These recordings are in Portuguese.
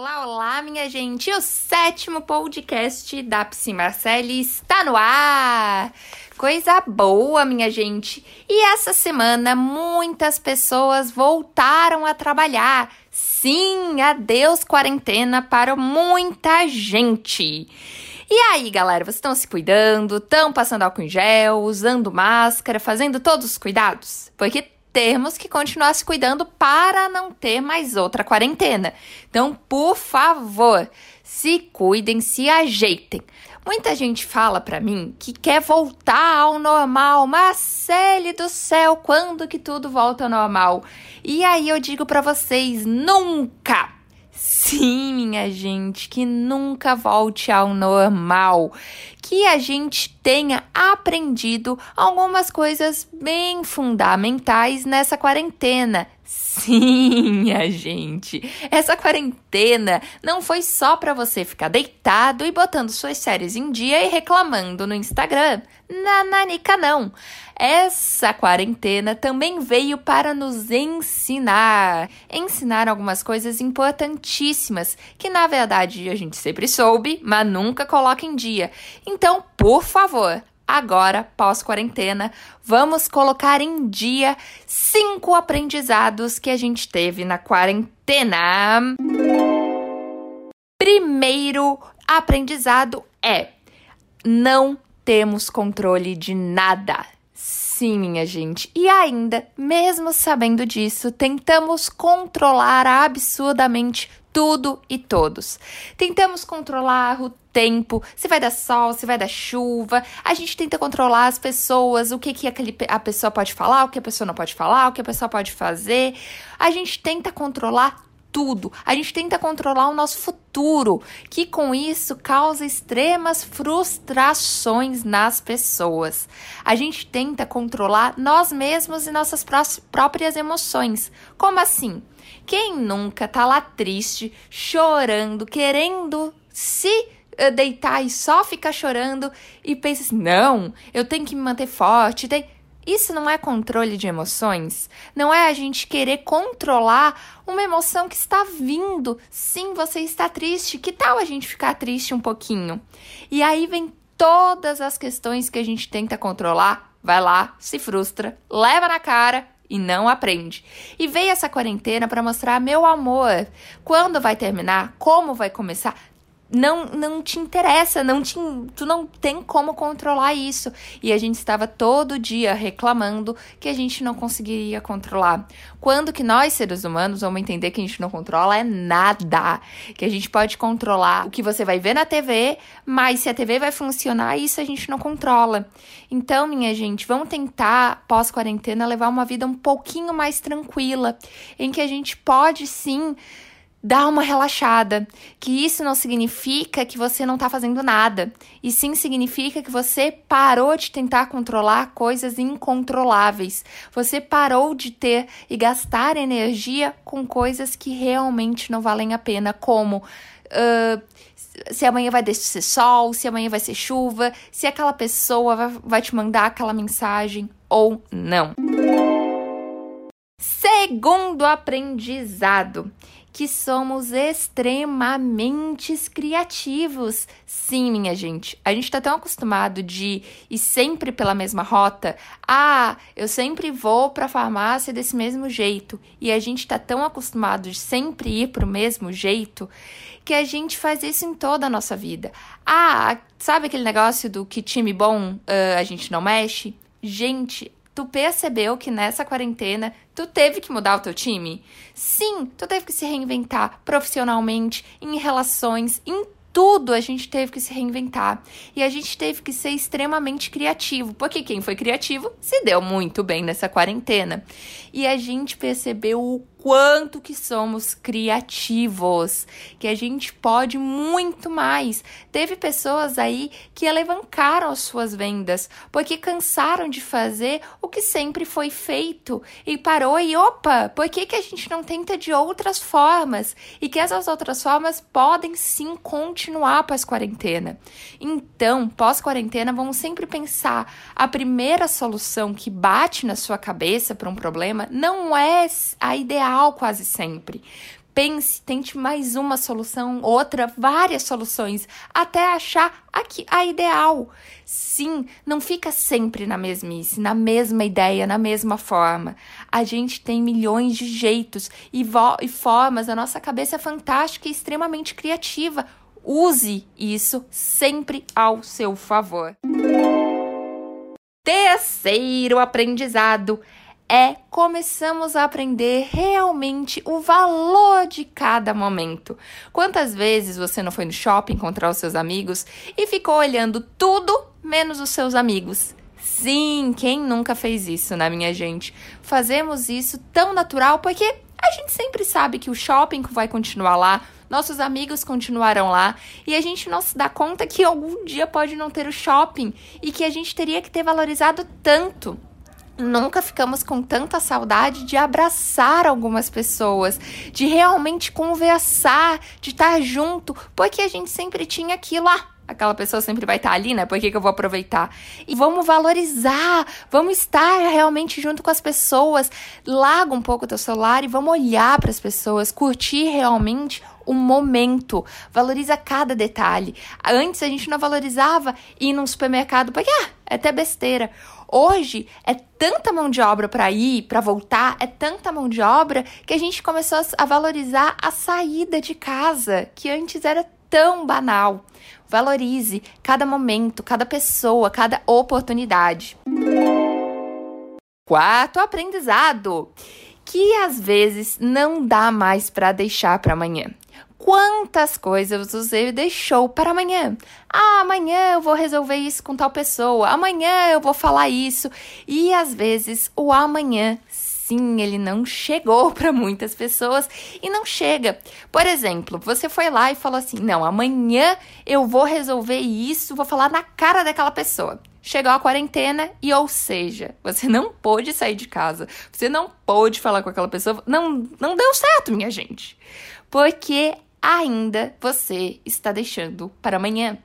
Olá, olá, minha gente! O sétimo podcast da Psi Marcelli está no ar! Coisa boa, minha gente! E essa semana muitas pessoas voltaram a trabalhar. Sim, adeus quarentena para muita gente. E aí, galera, vocês estão se cuidando? Estão passando álcool em gel, usando máscara, fazendo todos os cuidados? Porque temos que continuar se cuidando para não ter mais outra quarentena. Então, por favor, se cuidem, se ajeitem. Muita gente fala para mim que quer voltar ao normal. Marcele do céu, quando que tudo volta ao normal? E aí eu digo para vocês, nunca! Sim, minha gente, que nunca volte ao normal. Que a gente tenha aprendido algumas coisas bem fundamentais nessa quarentena. Sim, minha gente, essa quarentena não foi só para você ficar deitado e botando suas séries em dia e reclamando no Instagram. Nananica, não. Essa quarentena também veio para nos ensinar. Ensinar algumas coisas importantíssimas que, na verdade, a gente sempre soube, mas nunca coloca em dia. Então, por favor, agora, pós-quarentena, vamos colocar em dia cinco aprendizados que a gente teve na quarentena. Primeiro aprendizado é: não temos controle de nada. Sim, minha gente. E ainda, mesmo sabendo disso, tentamos controlar absurdamente tudo e todos. Tentamos controlar o tempo, se vai dar sol, se vai dar chuva. A gente tenta controlar as pessoas, o que, que aquele, a pessoa pode falar, o que a pessoa não pode falar, o que a pessoa pode fazer. A gente tenta controlar tudo. A gente tenta controlar o nosso futuro, que com isso causa extremas frustrações nas pessoas. A gente tenta controlar nós mesmos e nossas próprias emoções. Como assim? Quem nunca tá lá triste, chorando, querendo se deitar e só ficar chorando e pensa assim: não, eu tenho que me manter forte. Tem... Isso não é controle de emoções? Não é a gente querer controlar uma emoção que está vindo. Sim, você está triste. Que tal a gente ficar triste um pouquinho? E aí vem todas as questões que a gente tenta controlar. Vai lá, se frustra, leva na cara e não aprende. E veio essa quarentena para mostrar meu amor. Quando vai terminar? Como vai começar? Não, não te interessa, não te, tu não tem como controlar isso. E a gente estava todo dia reclamando que a gente não conseguiria controlar. Quando que nós, seres humanos, vamos entender que a gente não controla é nada. Que a gente pode controlar o que você vai ver na TV, mas se a TV vai funcionar, isso a gente não controla. Então, minha gente, vamos tentar, pós-quarentena, levar uma vida um pouquinho mais tranquila, em que a gente pode sim dá uma relaxada, que isso não significa que você não está fazendo nada, e sim significa que você parou de tentar controlar coisas incontroláveis. Você parou de ter e gastar energia com coisas que realmente não valem a pena, como uh, se amanhã vai ser sol, se amanhã vai ser chuva, se aquela pessoa vai, vai te mandar aquela mensagem ou não. Segundo aprendizado que somos extremamente criativos. Sim, minha gente, a gente está tão acostumado de ir sempre pela mesma rota. Ah, eu sempre vou para a farmácia desse mesmo jeito. E a gente está tão acostumado de sempre ir para o mesmo jeito que a gente faz isso em toda a nossa vida. Ah, sabe aquele negócio do que time bom uh, a gente não mexe? Gente, Tu percebeu que nessa quarentena tu teve que mudar o teu time? Sim, tu teve que se reinventar profissionalmente, em relações, em tudo a gente teve que se reinventar. E a gente teve que ser extremamente criativo, porque quem foi criativo se deu muito bem nessa quarentena. E a gente percebeu o quanto que somos criativos, que a gente pode muito mais. Teve pessoas aí que alavancaram as suas vendas, porque cansaram de fazer o que sempre foi feito e parou e opa, por que, que a gente não tenta de outras formas? E que essas outras formas podem sim continuar pós-quarentena. Então, pós-quarentena, vamos sempre pensar a primeira solução que bate na sua cabeça para um problema não é a ideal quase sempre. pense, tente mais uma solução, outra, várias soluções, até achar aqui a ideal. Sim, não fica sempre na mesmice, na mesma ideia, na mesma forma. A gente tem milhões de jeitos e, e formas, a nossa cabeça é fantástica e extremamente criativa. Use isso sempre ao seu favor. Terceiro aprendizado é começamos a aprender realmente o valor de cada momento. Quantas vezes você não foi no shopping encontrar os seus amigos e ficou olhando tudo menos os seus amigos? Sim, quem nunca fez isso, né, minha gente? Fazemos isso tão natural porque a gente sempre sabe que o shopping vai continuar lá, nossos amigos continuarão lá e a gente não se dá conta que algum dia pode não ter o shopping e que a gente teria que ter valorizado tanto nunca ficamos com tanta saudade de abraçar algumas pessoas, de realmente conversar, de estar junto, porque a gente sempre tinha aquilo lá. Ah, aquela pessoa sempre vai estar ali, né? Por que, que eu vou aproveitar? E vamos valorizar, vamos estar realmente junto com as pessoas. Larga um pouco o teu celular e vamos olhar para as pessoas, curtir realmente o momento, valoriza cada detalhe. Antes a gente não valorizava ir num supermercado porque ah, é até besteira. Hoje é tanta mão de obra para ir, para voltar, é tanta mão de obra que a gente começou a valorizar a saída de casa, que antes era tão banal. Valorize cada momento, cada pessoa, cada oportunidade. Quarto aprendizado: que às vezes não dá mais para deixar para amanhã. Quantas coisas você deixou para amanhã? Ah, amanhã eu vou resolver isso com tal pessoa. Amanhã eu vou falar isso. E às vezes o amanhã sim, ele não chegou para muitas pessoas e não chega. Por exemplo, você foi lá e falou assim: "Não, amanhã eu vou resolver isso, vou falar na cara daquela pessoa". Chegou a quarentena e, ou seja, você não pôde sair de casa, você não pôde falar com aquela pessoa, não, não deu certo, minha gente. Porque ainda você está deixando para amanhã.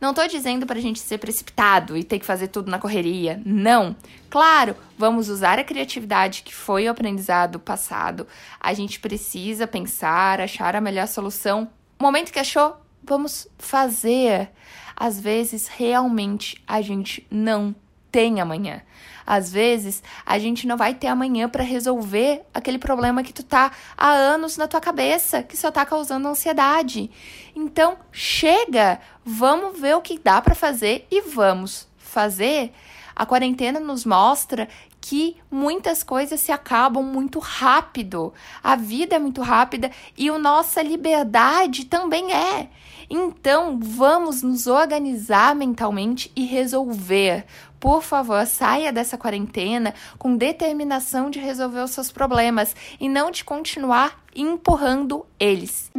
Não estou dizendo para a gente ser precipitado e ter que fazer tudo na correria. Não. Claro, vamos usar a criatividade que foi o aprendizado passado. A gente precisa pensar, achar a melhor solução. Momento que achou, vamos fazer. Às vezes, realmente, a gente não tem amanhã. Às vezes, a gente não vai ter amanhã para resolver aquele problema que tu tá há anos na tua cabeça, que só tá causando ansiedade. Então, chega, vamos ver o que dá para fazer e vamos fazer. A quarentena nos mostra que muitas coisas se acabam muito rápido. A vida é muito rápida e a nossa liberdade também é. Então, vamos nos organizar mentalmente e resolver. Por favor, saia dessa quarentena com determinação de resolver os seus problemas e não de continuar empurrando eles.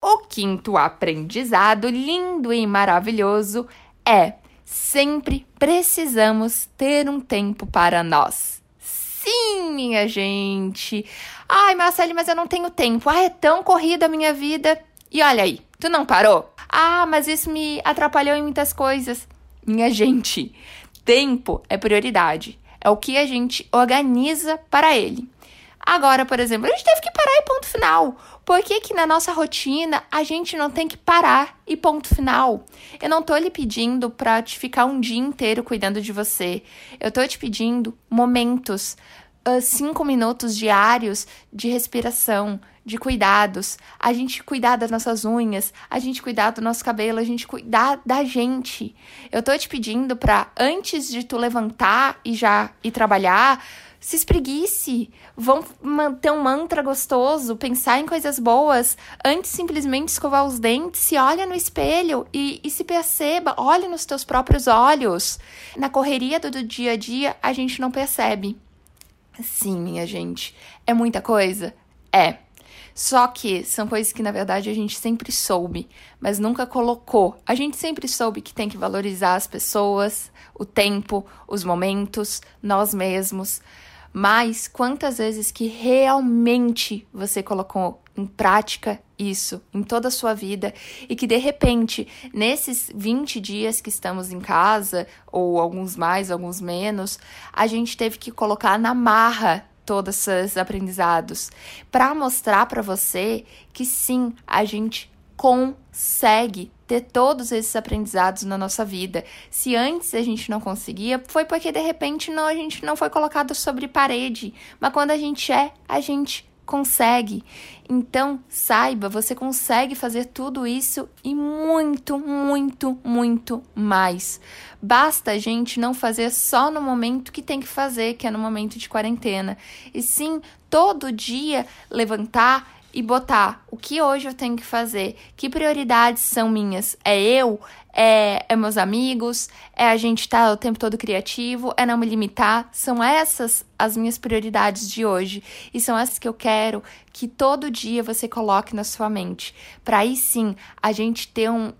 O quinto aprendizado lindo e maravilhoso é: sempre precisamos ter um tempo para nós. Sim, minha gente. Ai, Marcele, mas eu não tenho tempo. Ah, é tão corrida a minha vida. E olha aí, tu não parou? Ah, mas isso me atrapalhou em muitas coisas. Minha gente, tempo é prioridade. É o que a gente organiza para ele. Agora, por exemplo, a gente teve que parar e ponto final. Por que, que na nossa rotina a gente não tem que parar e ponto final? Eu não tô lhe pedindo para te ficar um dia inteiro cuidando de você. Eu tô te pedindo momentos uh, cinco minutos diários de respiração, de cuidados, a gente cuidar das nossas unhas, a gente cuidar do nosso cabelo, a gente cuidar da gente. Eu tô te pedindo para antes de tu levantar e já ir trabalhar, se espreguice, vão manter um mantra gostoso, pensar em coisas boas, antes simplesmente escovar os dentes, se olha no espelho e, e se perceba, olhe nos teus próprios olhos. Na correria do dia a dia, a gente não percebe. Sim, minha gente. É muita coisa? É. Só que são coisas que na verdade a gente sempre soube, mas nunca colocou. A gente sempre soube que tem que valorizar as pessoas, o tempo, os momentos, nós mesmos. Mas quantas vezes que realmente você colocou em prática isso em toda a sua vida e que de repente, nesses 20 dias que estamos em casa, ou alguns mais, alguns menos, a gente teve que colocar na marra todos esses aprendizados, para mostrar para você que sim, a gente consegue ter todos esses aprendizados na nossa vida. Se antes a gente não conseguia, foi porque de repente não a gente não foi colocado sobre parede, mas quando a gente é, a gente consegue. Então, saiba, você consegue fazer tudo isso e muito, muito, muito mais. Basta a gente não fazer só no momento que tem que fazer, que é no momento de quarentena, e sim todo dia levantar e botar o que hoje eu tenho que fazer, que prioridades são minhas. É eu? É, é meus amigos? É a gente estar tá o tempo todo criativo? É não me limitar? São essas as minhas prioridades de hoje. E são essas que eu quero que todo dia você coloque na sua mente. Para aí sim a gente ter um, uh,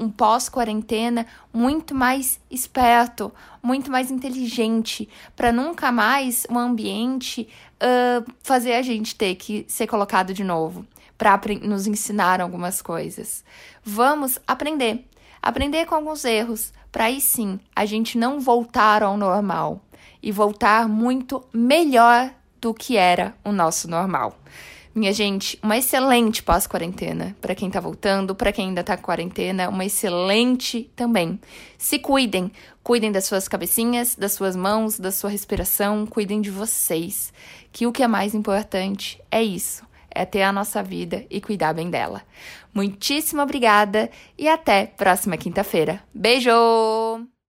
um pós-quarentena muito mais esperto, muito mais inteligente, para nunca mais o ambiente uh, fazer a gente ter que ser colocado de novo para nos ensinar algumas coisas. Vamos aprender, aprender com alguns erros, para aí sim a gente não voltar ao normal e voltar muito melhor do que era o nosso normal. Minha gente, uma excelente pós-quarentena para quem tá voltando, para quem ainda tá com quarentena, uma excelente também. Se cuidem, cuidem das suas cabecinhas, das suas mãos, da sua respiração, cuidem de vocês, que o que é mais importante é isso, é ter a nossa vida e cuidar bem dela. Muitíssimo obrigada e até próxima quinta-feira. Beijo!